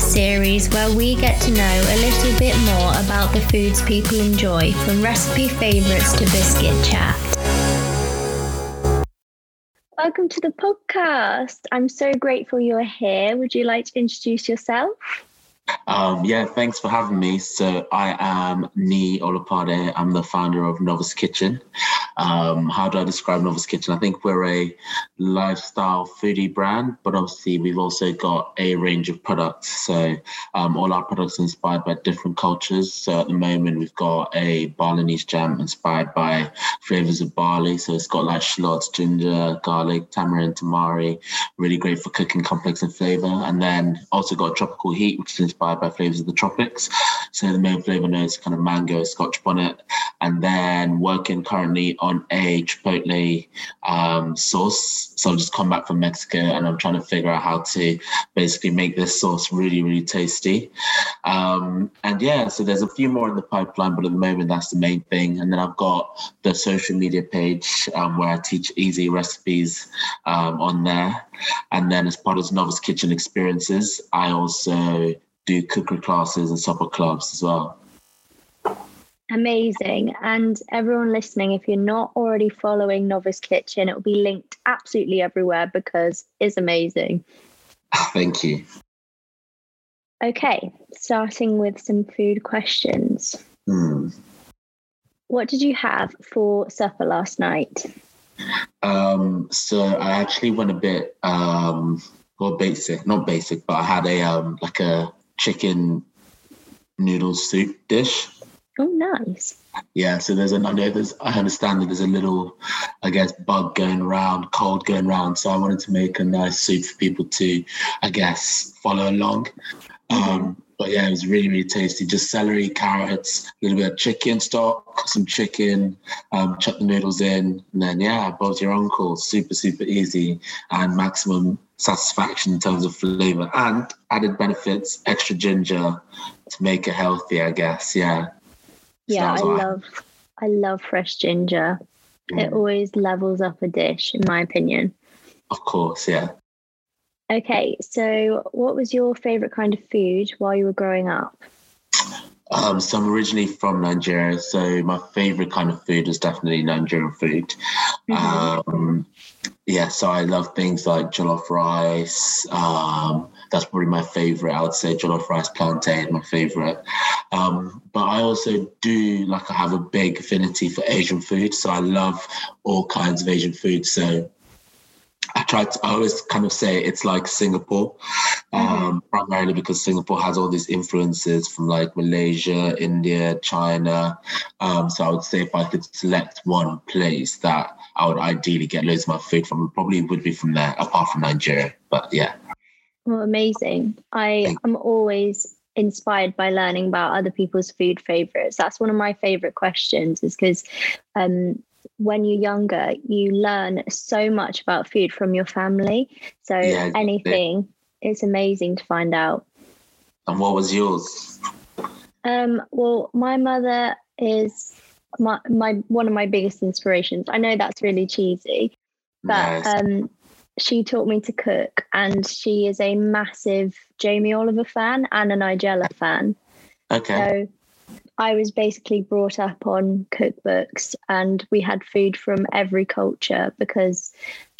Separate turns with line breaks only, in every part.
podcast series where we get to know a little bit more about the foods people enjoy, from recipe favorites to biscuit chat. Welcome to the podcast. I'm so grateful you're here. Would you like to introduce yourself?
Um, yeah, thanks for having me. So I am Nii Olupade. I'm the founder of Novice Kitchen. Um, how do I describe Novice Kitchen? I think we're a lifestyle foodie brand, but obviously we've also got a range of products. So um, all our products are inspired by different cultures. So at the moment we've got a Balinese jam inspired by flavors of Bali. So it's got like shallots, ginger, garlic, tamarind, tamari. Really great for cooking complex and flavor. And then also got tropical heat, which is inspired by flavors of the tropics. So the main flavor notes kind of mango, scotch bonnet, and then working currently on a chipotle um, sauce. So I've just come back from Mexico and I'm trying to figure out how to basically make this sauce really, really tasty. Um, and yeah, so there's a few more in the pipeline, but at the moment that's the main thing. And then I've got the social media page um, where I teach easy recipes um, on there. And then as part of Novice Kitchen Experiences, I also do cookery classes and supper clubs as well.
Amazing. And everyone listening, if you're not already following Novice Kitchen, it will be linked absolutely everywhere because it's amazing.
Thank you.
Okay, starting with some food questions.
Hmm.
What did you have for supper last night?
Um, so I actually went a bit um well basic, not basic, but I had a um like a chicken noodle soup dish.
Oh, nice.
Yeah, so there's an I know there's I understand that there's a little, I guess, bug going around, cold going around. So I wanted to make a nice soup for people to, I guess, follow along. Um, but yeah, it was really, really tasty. Just celery, carrots, a little bit of chicken stock, some chicken, um, chuck the noodles in, and then yeah, both your uncle. Super, super easy and maximum satisfaction in terms of flavor and added benefits, extra ginger to make it healthy, I guess. Yeah.
Yeah, I love I love fresh ginger. It
Mm.
always levels up a dish, in my opinion.
Of course, yeah.
Okay, so what was your favorite kind of food while you were growing up?
Um, so I'm originally from Nigeria, so my favorite kind of food is definitely Nigerian food. Um, yeah, so I love things like jollof rice. Um, that's probably my favorite. I would say jollof rice plantain, my favorite. Um, but I also do like I have a big affinity for Asian food, so I love all kinds of Asian food. So I try to, I always kind of say it's like Singapore, um, primarily because Singapore has all these influences from like Malaysia, India, China. Um, so I would say if I could select one place that I would ideally get loads of my food from, it probably would be from there, apart from Nigeria. But yeah,
Well, amazing. I am always inspired by learning about other people's food favorites. That's one of my favorite questions, is because um, when you're younger, you learn so much about food from your family. So
Yeah,
anything, it's amazing to find out.
and what was yours?
Um, well, my mother is my my one of my biggest inspirations. I know that's really cheesy, but
Nice.
um, she taught me to cook, and she is a massive Jamie Oliver fan and a Nigella fan.
okay.
So I was basically brought up on cookbooks, and we had food from every culture because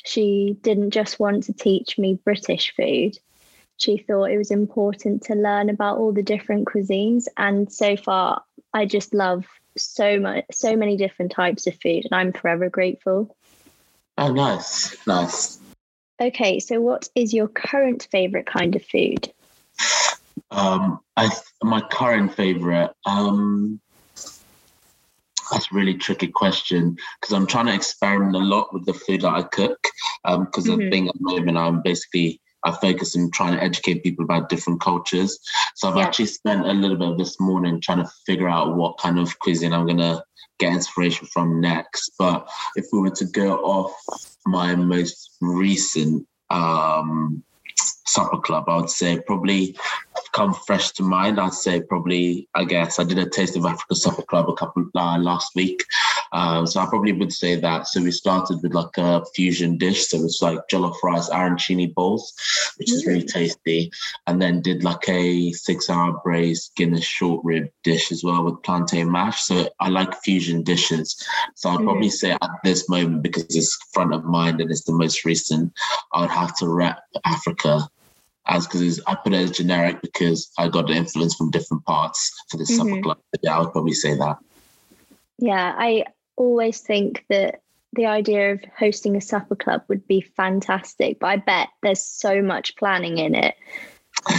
she didn't just want to teach me British food. She thought it was important to learn about all the different cuisines. And so far, I just love so much, so many different types of food, and I'm forever grateful.
Oh, nice, nice.
Okay, so what is your current favorite kind of food?
Um, I my current favorite. Um, that's a really tricky question because I'm trying to experiment a lot with the food that I cook. Because the
Mhm.
thing at the moment, I'm basically I focus on trying to educate people about different cultures. So I've
Yeah.
actually spent a little bit of this morning trying to figure out what kind of cuisine I'm gonna get inspiration from next. But if we were to go off my most recent um, supper club, I would say probably come fresh to mind. I'd say probably, I guess I did a Taste of Africa supper club a couple uh, last week. Um, so I probably would say that. So we started with like a fusion dish. So it's like jollof rice arancini balls, which is really tasty. And then did like a six hour braised Guinness short rib dish as well with plantain mash. So I like fusion dishes. So I'd mm-hmm. probably say at this moment, because it's front of mind and it's the most recent, I would have to rep Africa as because I put it as generic because I got the influence from different parts for this mm-hmm. supper club. But yeah, I would probably say that.
Yeah, I always think that the idea of hosting a supper club would be fantastic, but I bet there's so much planning in it.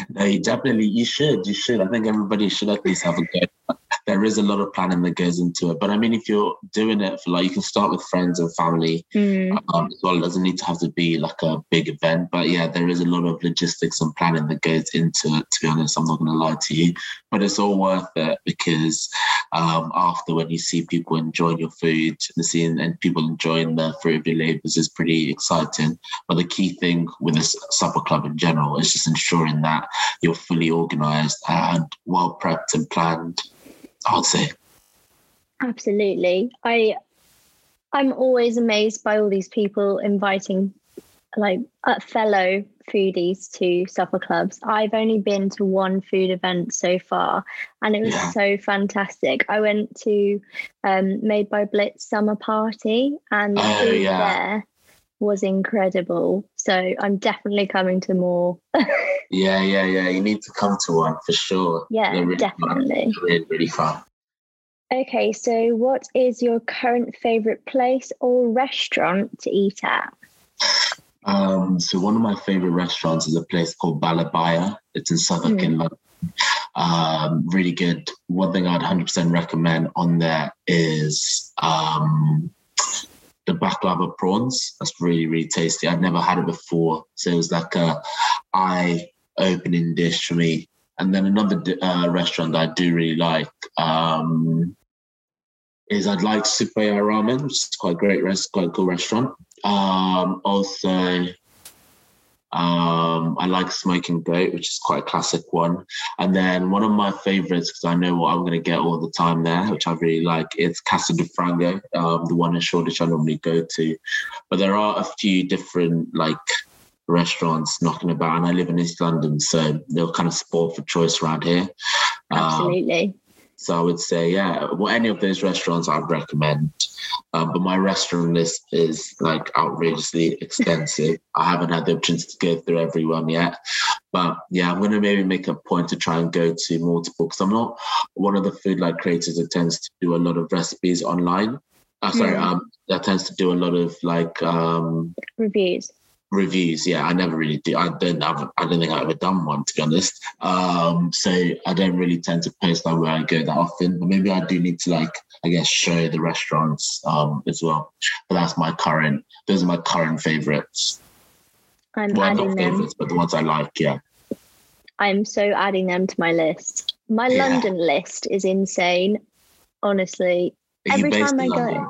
No, you definitely you should. You should. I think everybody should at least have a go there is a lot of planning that goes into it. But I mean, if you're doing it for like, you can start with friends and family mm. um, as well. It doesn't need to have to be like a big event. But yeah, there is a lot of logistics and planning that goes into it. To be honest, I'm not going to lie to you, but it's all worth it because um, after when you see people enjoying your food and seeing and people enjoying the fruit of your labors is pretty exciting. But the key thing with this supper club in general is just ensuring that you're fully organized and well prepped and planned I would say.
Absolutely. I I'm always amazed by all these people inviting like uh, fellow foodies to supper clubs. I've only been to one food event so far and it was yeah. so fantastic. I went to um, Made by Blitz summer party and the oh, food yeah. there was incredible. So I'm definitely coming to more.
yeah, yeah, yeah. You need to come to one for sure.
Yeah, really definitely.
Really, really fun.
Okay, so what is your current favorite place or restaurant to eat at?
Um, so one of my favorite restaurants is a place called Balabaya. It's in Southwark mm. in London. Um, really good. One thing I'd 100% recommend on there is um, the baklava prawns. That's really, really tasty. I'd never had it before. So it was like a eye opening dish for me. And then another uh, restaurant I do really like um, is I'd like Supa Ya Ramen, which is quite a great, quite a cool restaurant. Um, also, um, I like Smoking Goat, which is quite a classic one. And then one of my favorites, because I know what I'm going to get all the time there, which I really like, is Casa de Frango, um, the one in Shoreditch I normally go to. But there are a few different like restaurants knocking about, and I live in East London, so they're kind of sport for choice around here.
Um, Absolutely. Um,
so I would say, yeah, well, any of those restaurants I'd recommend. Um, but my restaurant list is like outrageously extensive. I haven't had the opportunity to go through everyone yet. But yeah, I'm going to maybe make a point to try and go to multiple because I'm not one of the food like creators that tends to do a lot of recipes online. Uh, sorry, mm. um, that tends to do a lot of like um,
reviews
reviews yeah i never really do i don't have i don't think i've ever done one to be honest. Um so i don't really tend to post that where i go that often but maybe i do need to like i guess show the restaurants um as well. But that's my current those are my current favorites.
I'm well, adding them.
but the ones i like yeah.
I'm so adding them to my list. My yeah. london list is insane honestly. Every time i go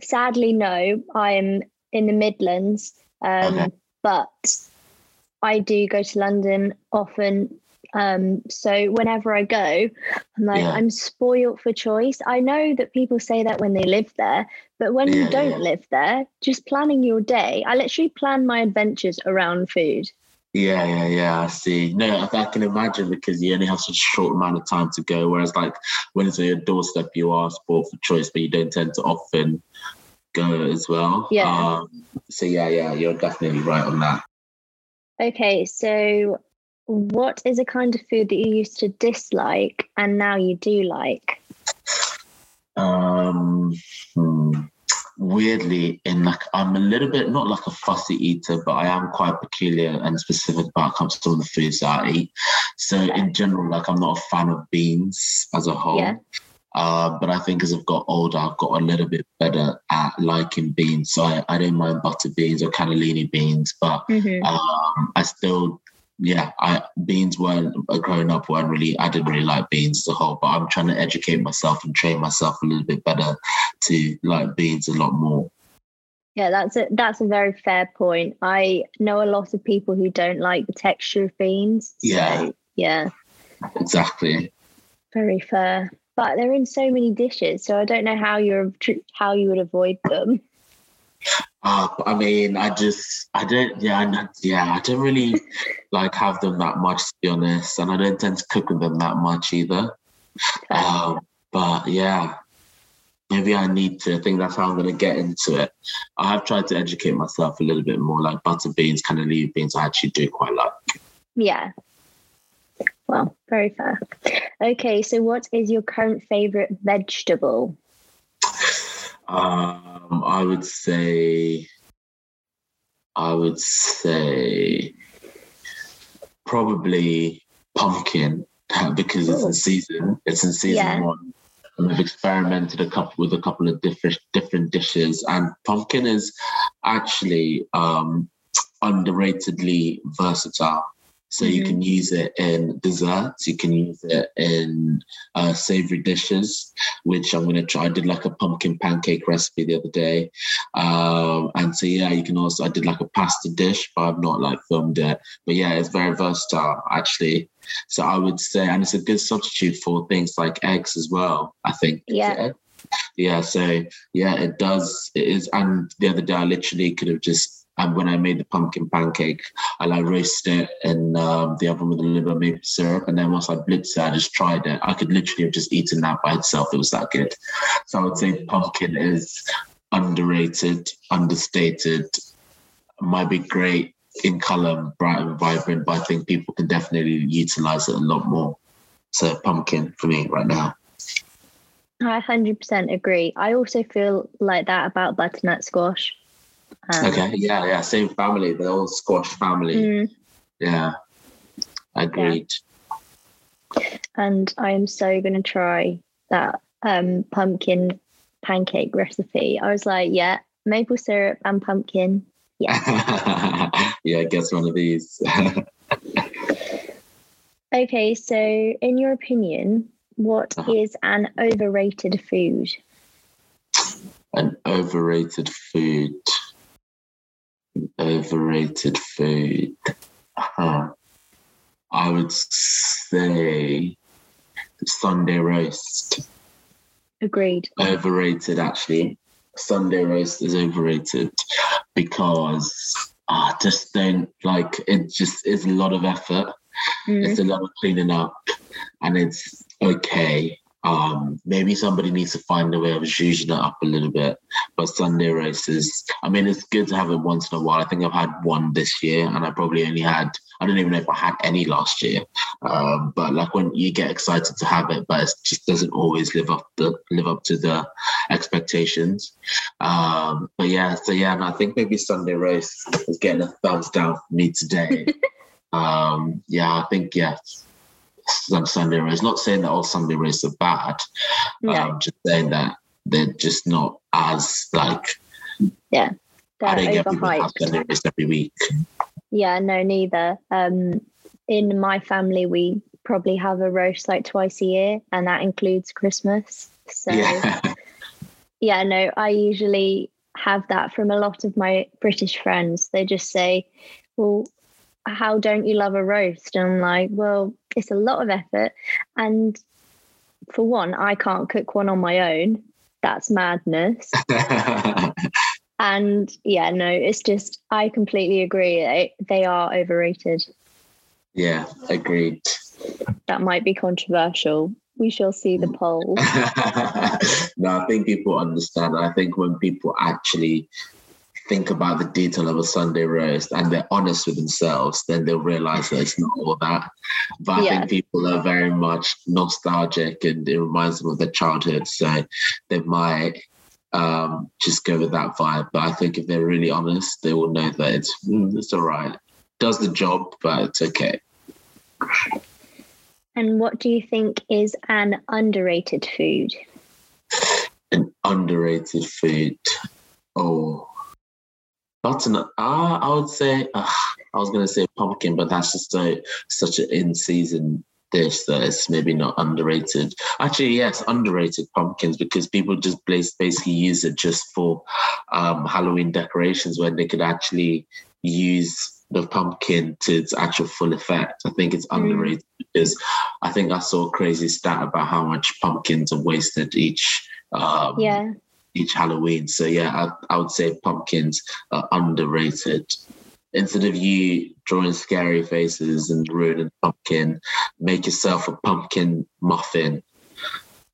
sadly no. I'm in the midlands um, okay. But I do go to London often. Um, so whenever I go, I'm like, yeah. I'm spoiled for choice. I know that people say that when they live there, but when yeah, you don't live there, just planning your day, I literally plan my adventures around food.
Yeah, yeah, yeah. I see. No, I, I, can imagine because you only have such a short amount of time to go. Whereas, like when it's on your doorstep, you are sport for choice, but you don't tend to often go as well.
Yeah. Um,
so yeah, yeah, you're definitely right on that.
Okay, so what is a kind of food that you used to dislike and now you do like?
Um, hmm. weirdly, in like I'm a little bit not like a fussy eater, but I am quite peculiar and specific about comes to the foods that I eat. So in general, like I'm not a fan of beans as a whole. Yeah. Uh, but I think as I've got older, I've got a little bit better at liking beans. So I, I don't mind butter beans or cannellini beans, but mm-hmm. um, I still, yeah, I beans weren't uh, growing up weren't really. I didn't really like beans as a whole, but I'm trying to educate myself and train myself a little bit better to like beans a lot more.
Yeah, that's a that's a very fair point. I know a lot of people who don't like the texture of beans. So,
yeah.
Yeah.
Exactly.
Very fair. But they're in so many dishes, so I don't know how you're how you would avoid them.
Uh, I mean, I just, I don't, yeah, I, yeah, I don't really like have them that much, to be honest, and I don't tend to cook with them that much either. Um, but yeah, maybe I need to. I think that's how I'm going to get into it. I have tried to educate myself a little bit more, like butter beans, cannellini beans. I actually do quite like.
Yeah. Well, very fair. Okay, so what is your current favorite vegetable?
Um, I would say, I would say, probably pumpkin because it's in season. It's in season yeah. one. And I've experimented a couple with a couple of different different dishes, and pumpkin is actually um, underratedly versatile. So mm-hmm. you can use it in desserts, you can use it in uh, savory dishes, which I'm going to try. I did like a pumpkin pancake recipe the other day. Um, and so, yeah, you can also, I did like a pasta dish, but I've not like filmed it. But yeah, it's very versatile actually. So I would say, and it's a good substitute for things like eggs as well, I think.
Yeah.
Yeah. So yeah, it does. It is. And the other day, I literally could have just and when I made the pumpkin pancake, and I roasted it in um, the oven with a little bit of maple syrup. And then once I blitzed it, I just tried it. I could literally have just eaten that by itself. It was that good. So I would say pumpkin is underrated, understated, might be great in color, bright and vibrant, but I think people can definitely utilize it a lot more. So pumpkin for me right now.
I 100% agree. I also feel like that about butternut squash.
Um, okay, yeah, yeah, same family, the old squash family. Mm, yeah, agreed.
Yeah. And I am so going to try that um, pumpkin pancake recipe. I was like, yeah, maple syrup and pumpkin.
Yeah. yeah, guess one of these.
okay, so in your opinion, what uh-huh. is an overrated food?
An overrated food overrated food. Huh. I would say Sunday roast.
Agreed.
Overrated, actually. Sunday roast is overrated because I just don't like it. Just is a lot of effort. Mm. It's a lot of cleaning up, and it's okay um, maybe somebody needs to find a way of zhuzhing it up a little bit. But Sunday races, I mean, it's good to have it once in a while. I think I've had one this year, and I probably only had, I don't even know if I had any last year. Um, but like when you get excited to have it, but it just doesn't always live up the live up to the expectations. Um, but yeah, so yeah, and I think maybe Sunday race is getting a thumbs down for me today. um, yeah, I think yeah some Sunday races. Not saying that all Sunday races are bad. Yeah. Um, just saying that they're just not as like.
Yeah.
I don't get people have Sunday every week.
Yeah, no, neither. Um, in my family, we probably have a roast like twice a year, and that includes Christmas. So, yeah, yeah no, I usually have that from a lot of my British friends. They just say, well, how don't you love a roast? And I'm like, well, it's a lot of effort. And for one, I can't cook one on my own. That's madness. and yeah, no, it's just, I completely agree. They, they are overrated.
Yeah, agreed.
That might be controversial. We shall see the poll.
no, I think people understand. I think when people actually think about the detail of a Sunday roast and they're honest with themselves, then they'll realize that it's not all that. But I think people are very much nostalgic and it reminds them of their childhood. So they might um, just go with that vibe. But I think if they're really honest, they will know that it's mm, it's all right. Does the job, but it's okay.
And what do you think is an underrated food?
An underrated food. Oh, Butternut. Uh, I would say uh, I was going to say pumpkin, but that's just a, such an in-season dish that it's maybe not underrated. Actually, yes, underrated pumpkins because people just basically use it just for um, Halloween decorations when they could actually use the pumpkin to its actual full effect. I think it's
Mm.
underrated because I think I saw a crazy stat about how much pumpkins are wasted each um,
Yeah.
Each Halloween. So yeah, I, I would say pumpkins are underrated. Instead of you drawing scary faces and ruining pumpkin, make yourself a pumpkin muffin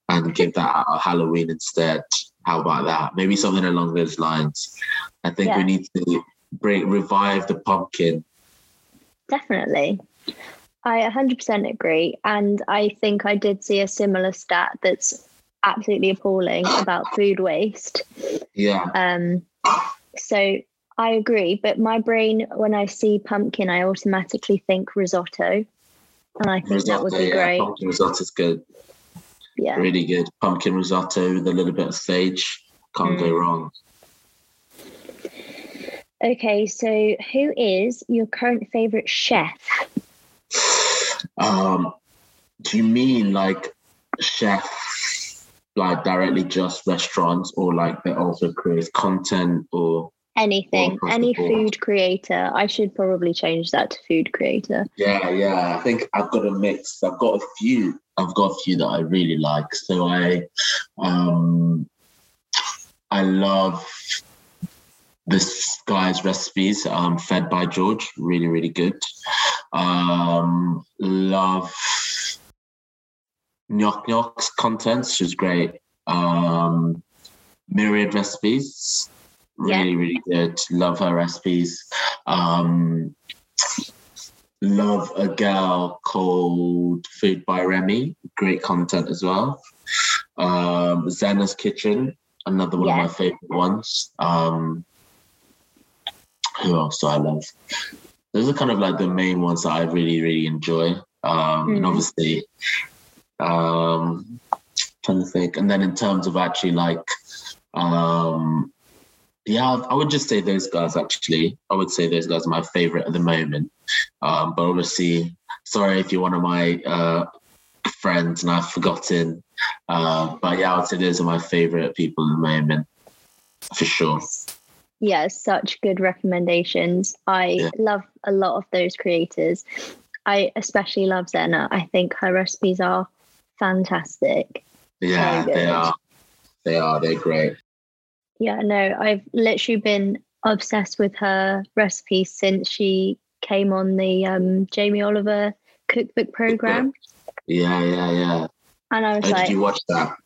and give that out at Halloween instead. How about that? Maybe something along those lines. I think we need to bring revive the pumpkin.
Definitely. I 100% agree. And I think I did see a similar stat that's absolutely appalling about food waste.
Yeah,
Um, so I agree. But my brain, when I see pumpkin, I automatically think risotto. And I think that would be
yeah,
great.
Pumpkin risotto is good,
Yeah.
really good. Pumpkin risotto with a little bit of sage, can't go
Mm.
wrong.
Okay. So who is your current favorite chef?
Um, do you mean like chef, like directly just restaurants, or like they also create content, or
Anything,
the
any food creator. I should probably change that to food creator.
yeah, yeah. I think I've got a mix. I've got a few. I've got a few that I really like. So I, um, I love this guy's recipes. Um, Fed by George, really, really good. Um, love Knock Knock's content. She's great. Um, Myriad recipes, really, really good. Love her recipes. Um, love a gal called Food by Remy. Great content as well. Um, Zena's Kitchen, another one of my favorite ones. Um, who else do I love? Those are kind of like the main ones that I really, really enjoy. Um, And
Mm.
obviously, um, trying to think. And then in terms of actually like, um, yeah, I would just say those guys actually. I would say those guys are my favorite at the moment. Um, but obviously, sorry if you're one of my uh, friends and I've forgotten. Uh, but yeah, I would say those are my favorite people at the moment, for sure.
Yeah, such good recommendations. I
Yeah.
love a lot of those creators. I especially love Zena. I think her recipes are fantastic.
Yeah, they are. They are. They're great.
Yeah, no, I've literally been obsessed with her recipes since she came on the um, Jamie Oliver cookbook program.
Yeah, yeah, yeah.
And I was like,
did you watch that?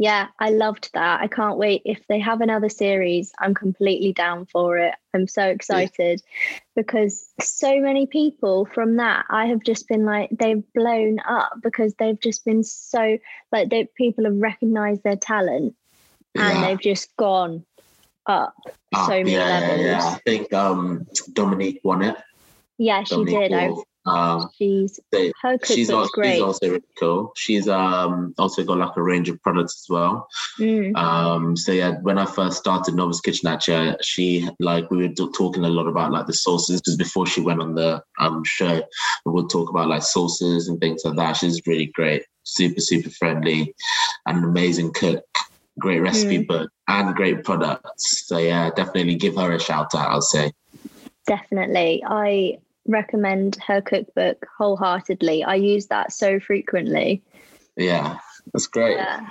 Yeah, I loved that. I can't wait. If they have another series, I'm completely down for it. I'm so excited because so many people from that I have just been like they've blown up because they've just been so like they people have recognized their talent and
Yeah.
they've just gone up
Ah,
so many
yeah,
levels.
yeah, yeah. I think um, Dominique won it.
Yeah, she
Dominique
did.
Um,
she's
they-
her
she's, also,
great.
she's also really cool. She's um, also got like a range of products as well.
Mm,
Um, so yeah, when I first started Novice Kitchen, actually, she like we were talking a lot about like the sauces because before she went on the um show, we would talk about like sauces and things like that. She's really great, super super friendly, and an amazing cook. Great recipe book and great products. So yeah, definitely give her a shout out. I'll say.
definitely. I recommend her cookbook wholeheartedly. I use that so frequently.
Yeah, that's great.
Yeah.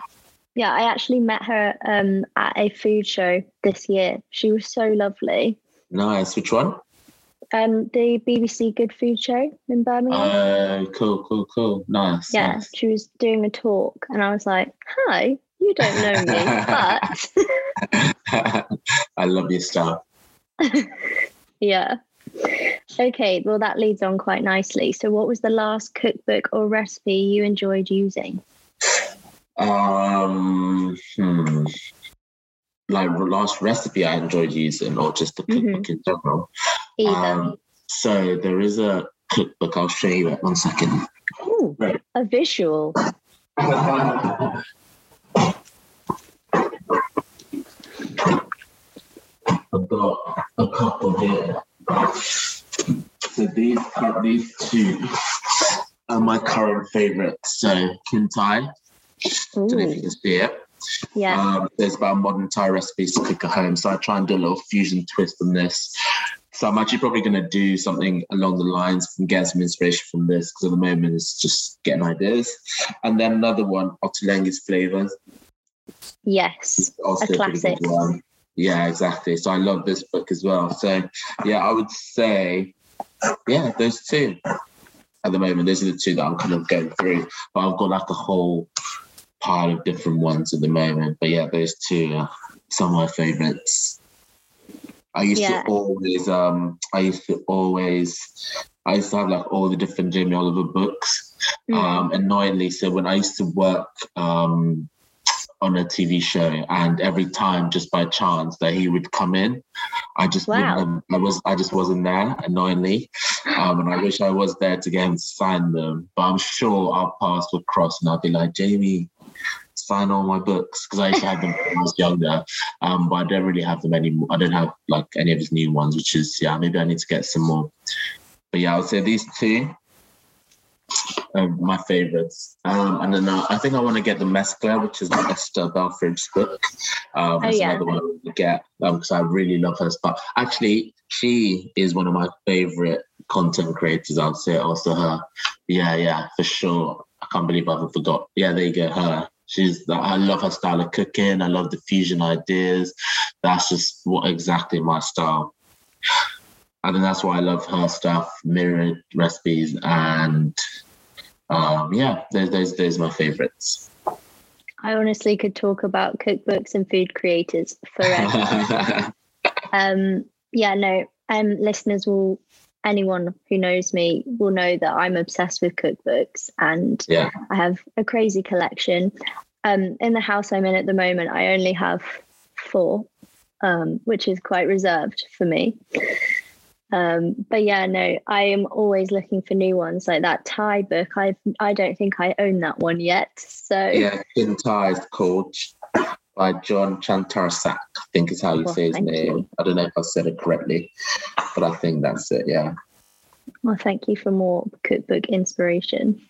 Yeah, I actually met her um, at a food show this year. She was so lovely.
Nice. Which one?
Um, the BBC Good Food Show in Birmingham.
Oh, cool, cool, cool. Nice.
yeah,
nice.
she was doing a talk, and I was like, "Hi, you don't know me, but
I love your stuff.
yeah." Okay, well, that leads on quite nicely. So, what was the last cookbook or recipe you enjoyed using?
Um, hmm. Like the last recipe I enjoyed using, or just the cookbook in general.
Either.
Um, so there is a cookbook. I'll show you it. One second.
Ooh,
right.
a visual.
I've got a couple here. So these these two are my current favorites. So Kin Thai. Don't know if you can see it.
yeah.
Um, there's about modern Thai recipes to cook at home. So I try and do a little fusion twist on this. So I'm actually probably going to do something along the lines and get some inspiration from this because at the moment it's just getting ideas. And then another one, Ottolenghi's Flavors.
Yes, a classic. one.
Yeah, exactly. So I love this book as well. So yeah, I would say, yeah, those two at the moment. Those are the two that I'm kind of going through. But I've got like a whole pile of different ones at the moment. But yeah, those two are some of my favorites. I used yeah. to always, um, I used to always, I used to have like all the different Jamie Oliver books. Mm. Um, annoyingly, so when I used to work, um, on a TV show, and every time, just by chance, that he would come in, I just wow. I was I just wasn't there, annoyingly, um, and I wish I was there to get him to sign them. But I'm sure our paths would cross, and I'd be like, Jamie, sign all my books because I used to have them when I was younger, um, but I don't really have them anymore. I don't have like any of his new ones, which is yeah, maybe I need to get some more. But yeah, I would say these two my favorites. Um, and then uh, I think I want to get the Mezcla, which is Ixta Belfrage's book. Um, oh, yeah. another one I want to get because um, I really love her stuff. Actually, she is one of my favorite content creators. I'll say also her. Yeah, yeah, for sure. I can't believe I ever forgot. Yeah, there you go. Her. She's. I love her style of cooking. I love the fusion ideas. That's just what exactly my style. I think that's why I love her stuff, mirrored recipes, and um, yeah, those, those, those are my favorites.
I honestly could talk about cookbooks and food creators forever. um, yeah, no, um, listeners will, anyone who knows me will know that I'm obsessed with cookbooks and yeah. I have a crazy collection. Um, in the house I'm in at the moment, I only have four, um, which is quite reserved for me. Um, but yeah, no, I am always looking for new ones like that Thai book. I I don't think I own that one yet. So
yeah, in Thai Coach by John Chantarasak. I think is how you well, say his name. You. I don't know if I said it correctly, but I think that's it. Yeah.
Well, thank you for more cookbook inspiration.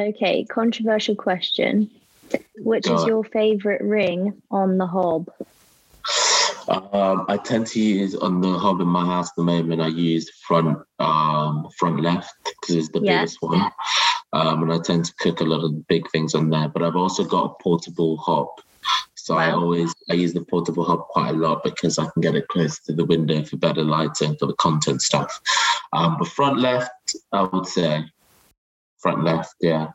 Okay, controversial question. Which is your favorite ring on the hob?
Um, I tend to use on the hob in my house at the moment. I use front um, front left because it's the yeah. biggest one, um, and I tend to cook a lot of big things on there. But I've also got a portable hob, so wow. I always I use the portable hob quite a lot because I can get it close to the window for better lighting for the content stuff. Um, but front left, I would say front left, yeah.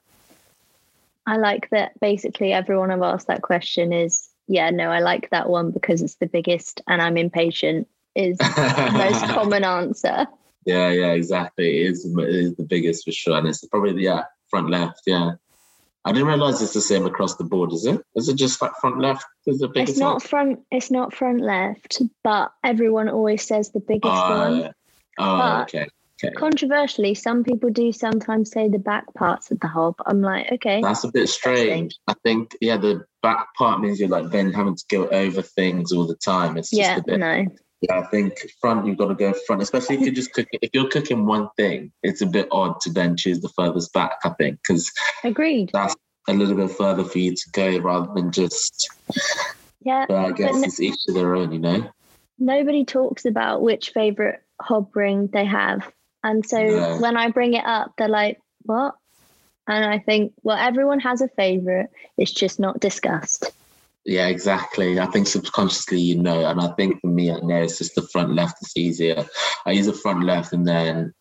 I like that. Basically, everyone I've asked that question is yeah, no, I like that one because it's the biggest and I'm impatient is the most common answer.
Yeah, yeah, exactly. It is, it is the biggest for sure. And it's probably the yeah, front left, yeah. I didn't realize it's the same across the board, is it? Is it just like front left is the biggest?
It's not one? front it's not front left, but everyone always says the biggest uh, one.
Oh, but okay. Okay.
Controversially, some people do sometimes say the back parts of the hob. I'm like, okay.
That's a bit strange. I think, yeah, the back part means you're like then having to go over things all the time. It's just
yeah,
a bit.
No.
Yeah, I think front you've got to go front, especially if you're just cooking. If you're cooking one thing, it's a bit odd to then choose the furthest back. I think because
agreed.
That's a little bit further for you to go rather than just.
Yeah,
but I guess but it's each to their own, you know.
Nobody talks about which favorite hob ring they have and so no. when I bring it up, they're like, what? And I think, well, everyone has a favorite. It's just not discussed.
Yeah, exactly. I think subconsciously you know. And I think for me, I know it's just the front left is easier. I use the front left and then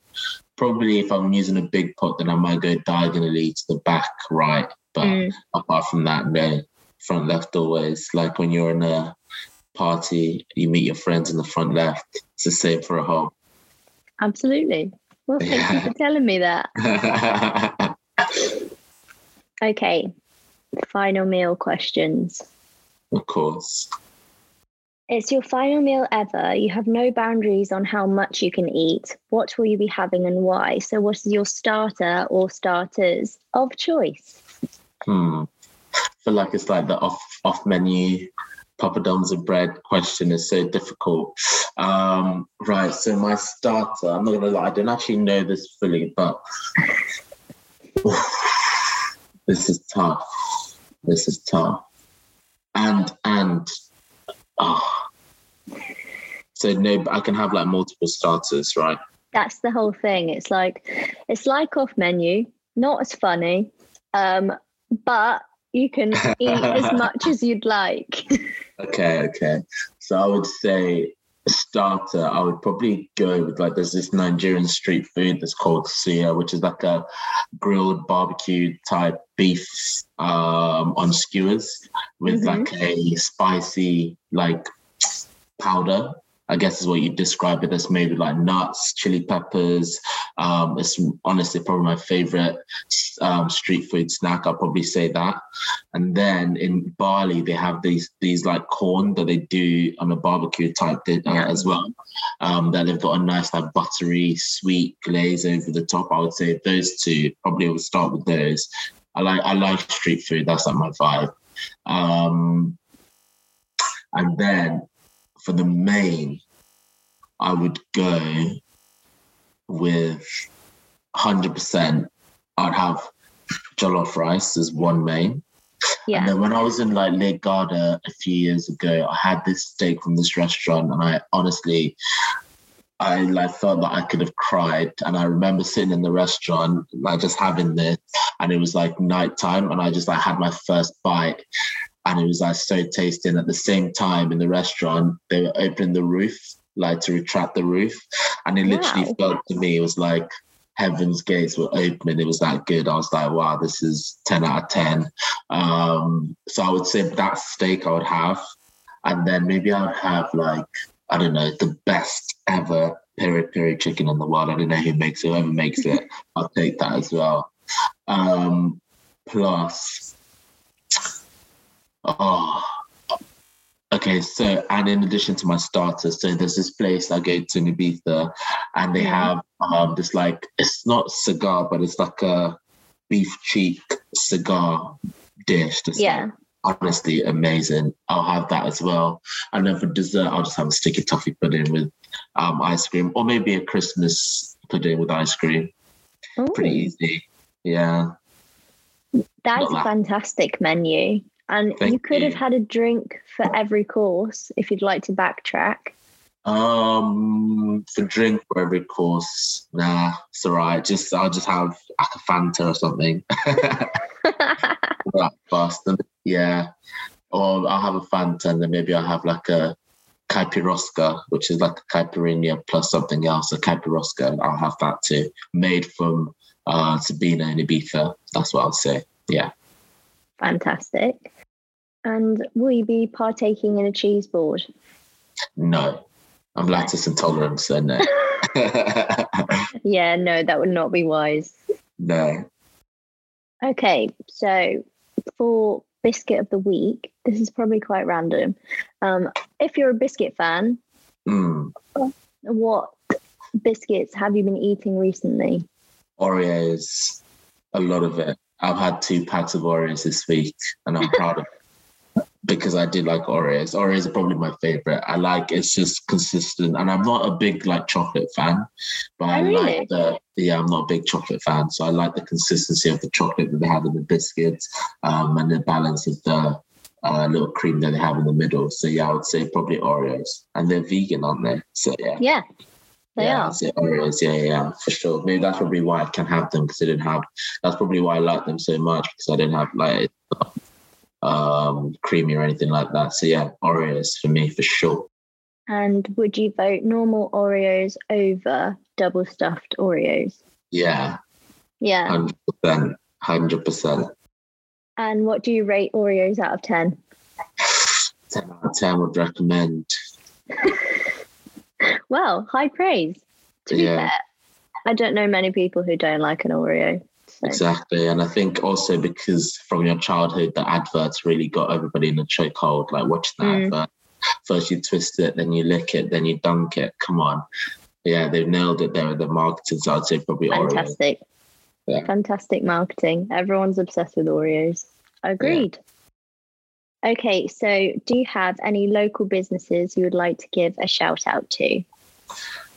probably if I'm using a big pot, then I might go diagonally to the back right. But mm. apart from that, no, front left always. Like when you're in a party, you meet your friends in the front left. It's the same for a hob.
Absolutely. Well, thank yeah. you for telling me that. okay. Final meal questions.
Of course.
It's your final meal ever. You have no boundaries on how much you can eat. What will you be having and why? So, what is your starter or starters of choice?
Hmm. I feel like it's like the off off menu poppadoms of bread question is so difficult. Um, right, so my starter, I'm not gonna lie, I don't actually know this fully, but this is tough. This is tough. And and oh. So no, I can have like multiple starters, right?
That's the whole thing. It's like it's like off menu, not as funny, um, but you can eat as much as you'd like.
okay, okay. So I would say starter, I would probably go with like there's this Nigerian street food that's called suya, which is like a grilled barbecue type beef um, on skewers with mm-hmm. like a spicy like powder I guess is what you describe it as maybe like nuts, chili peppers. Um, it's honestly probably my favorite um, street food snack. I'll probably say that. And then in Bali, they have these these like corn that they do on a barbecue type uh, as well. Um, that they've got a nice like buttery sweet glaze over the top. I would say those two probably would start with those. I like I like street food. That's like my vibe. Um, and then for the main, I would go with 100%. I'd have jollof rice as one main. Yeah. And then when I was in like Lake Garda a few years ago, I had this steak from this restaurant, and I honestly, I like felt that I could have cried. And I remember sitting in the restaurant, like just having this, and it was like nighttime, and I just like had my first bite, and it was like so tasty. And at the same time in the restaurant, they were opening the roof like to retract the roof, and it literally wow. felt to me it was like heaven's gates were opening. It was that good. I was like, wow, this is 10 out of 10. Um, so I would say that steak I would have. And then maybe I would have like, I don't know, the best ever peri peri chicken in the world. I don't know who makes it, whoever makes it, I'll take that as well. Um, plus, oh, Okay, so and in addition to my starters, so there's this place I go to in Ibiza, and they have um this like it's not cigar, but it's like a beef cheek cigar dish. Yeah. Like, honestly amazing. I'll have that as well. And then for dessert, I'll just have a sticky toffee pudding with um ice cream, or maybe a Christmas pudding with ice cream. Ooh. Pretty easy. Yeah.
That's a fantastic menu. And Thank you could you. have had a drink for every course if you'd like to backtrack.
Um, for drink for every course, nah, it's alright. Just I'll just have like a Fanta or something. that fast, yeah. Or I'll have a Fanta and then maybe I'll have like a Caipirosca, which is like a caipirinha plus something else, a Caipirosca. I'll have that too, made from uh, Sabina and Ibiza. That's what I'll say. Yeah.
Fantastic. And will you be partaking in a cheese board?
No, I'm lactose intolerant, so no.
yeah, no, that would not be wise.
No.
Okay, so for biscuit of the week, this is probably quite random. Um, if you're a biscuit fan, mm. what biscuits have you been eating recently?
Oreos, a lot of it. I've had two packs of Oreos this week, and I'm proud of it because I did like Oreos. Oreos are probably my favorite. I like it's just consistent, and I'm not a big like chocolate fan, but oh, I really? like the yeah. I'm not a big chocolate fan, so I like the consistency of the chocolate that they have in the biscuits, um, and the balance of the uh, little cream that they have in the middle. So yeah, I would say probably Oreos, and they're vegan, aren't they? So yeah.
Yeah. They
yeah. Oreos, yeah, yeah, for sure. Maybe that's probably why I can have them because I didn't have. That's probably why I like them so much because I didn't have like um, creamy or anything like that. So yeah, Oreos for me for sure.
And would you vote normal Oreos over double stuffed Oreos?
Yeah.
Yeah.
Hundred percent. Hundred percent.
And what do you rate Oreos out of ten?
Ten out of ten would recommend.
well, high praise. To be yeah. fair, I don't know many people who don't like an Oreo.
Exactly. And I think also because from your childhood, the adverts really got everybody in a chokehold, like watching the mm. advert. First you twist it, then you lick it, then you dunk it. Come on. Yeah, they've nailed it there the marketing. So I'd say probably
Fantastic. Yeah. Fantastic marketing. Everyone's obsessed with Oreos. Agreed. Yeah. Okay, so do you have any local businesses you would like to give a shout out to?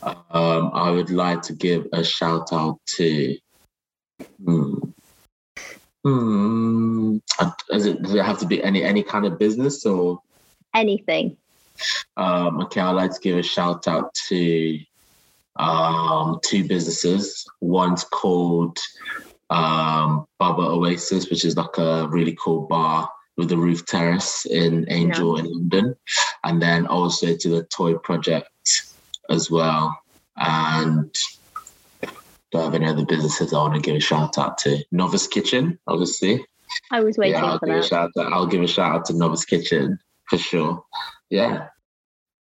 Um, I would like to give a shout out to Does it, does it have to be any any kind of business or
anything?
Um, okay, I'd like to give a shout out to um, two businesses. One's called um, Baba Oasis, which is like a really cool bar with a roof terrace in Angel yeah. in London, and then also to the Toy Project as well. And have any other businesses I want to give a shout out to. Novice Kitchen, obviously.
I was waiting
yeah, I'll
for
give
that.
A shout out, I'll give a shout out to Novice Kitchen for sure. Yeah.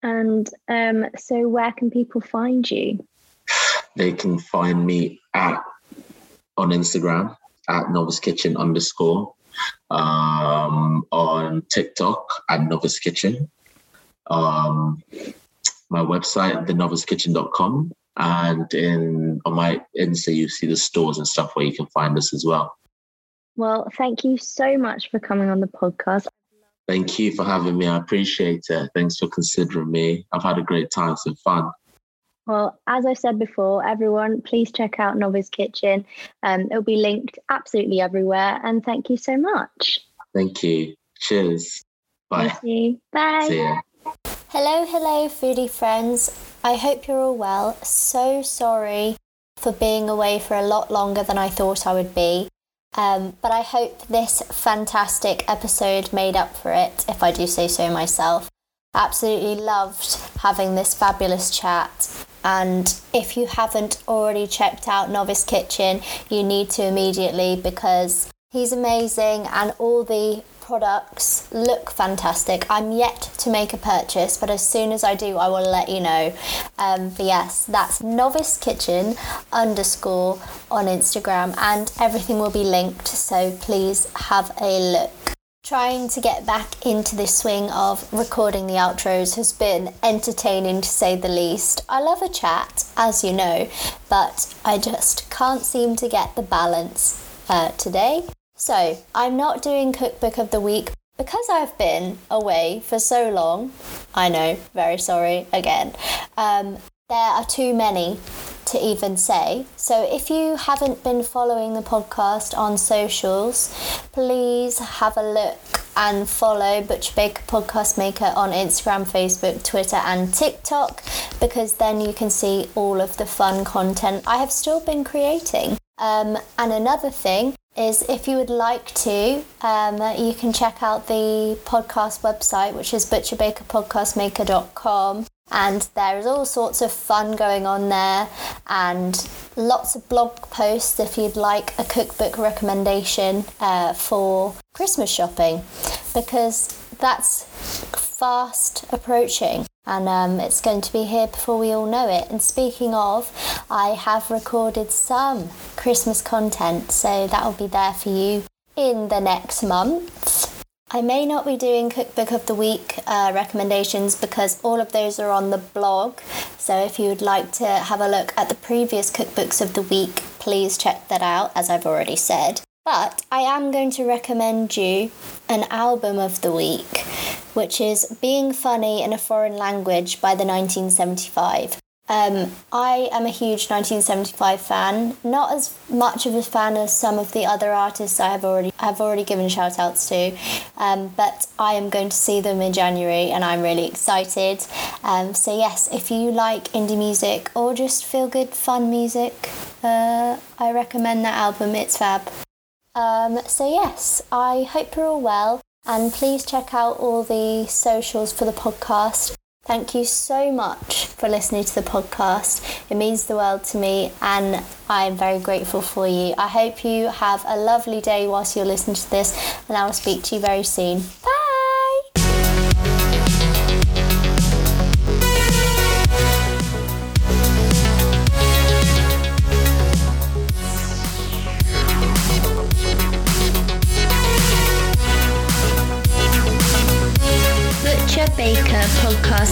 And um, so, where can people find you?
They can find me at on Instagram at Novice Kitchen underscore, um, on TikTok at Novice Kitchen, um, my website thenovicekitchen.com, and in on my Insta you see the stores and stuff where you can find us as well.
Well, thank you so much for coming on the podcast.
Thank you for having me. I appreciate it. Thanks for considering me. I've had a great time. It's been fun.
Well, as I said before, everyone, please check out Novice Kitchen. Um, it'll be linked absolutely everywhere. And thank you so much.
Thank you. Cheers. Bye.
Thank you. Bye.
See ya.
Hello, hello, foodie friends. I hope you're all well. So sorry for being away for a lot longer than I thought I would be. Um, but I hope this fantastic episode made up for it, if I do say so myself. Absolutely loved having this fabulous chat. And if you haven't already checked out Novice Kitchen, you need to immediately because he's amazing and all the products look fantastic. I'm yet to make a purchase, but as soon as I do, I will let you know. Um, but yes, that's Novice Kitchen underscore on Instagram, and everything will be linked. So please have a look. Trying to get back into the swing of recording the outros has been entertaining to say the least. I love a chat, as you know, but I just can't seem to get the balance uh, today. So, I'm not doing Cookbook of the Week because I've been away for so long. I know, very sorry again. Um, there are too many to even say. So, if you haven't been following the podcast on socials, please have a look and follow Butcher Baker Podcast Maker on Instagram, Facebook, Twitter, and TikTok because then you can see all of the fun content I have still been creating. Um, and another thing is if you would like to, um, you can check out the podcast website, which is butcherbakerpodcastmaker.com. And there is all sorts of fun going on there, and lots of blog posts if you'd like a cookbook recommendation uh, for Christmas shopping, because that's fast approaching and um, it's going to be here before we all know it. And speaking of, I have recorded some Christmas content, so that will be there for you in the next month. I may not be doing Cookbook of the Week uh, recommendations because all of those are on the blog. So if you would like to have a look at the previous cookbooks of the week, please check that out, as I've already said. But I am going to recommend you an album of the week, which is Being Funny in a Foreign Language by the 1975. Um, I am a huge 1975 fan, not as much of a fan as some of the other artists I have already have already given shout outs to, um, but I am going to see them in January and I'm really excited. Um, so yes, if you like indie music or just feel good fun music, uh, I recommend that album. It's fab. Um, so, yes, I hope you're all well, and please check out all the socials for the podcast. Thank you so much for listening to the podcast. It means the world to me, and I'm very grateful for you. I hope you have a lovely day whilst you're listening to this, and I will speak to you very soon. Bye!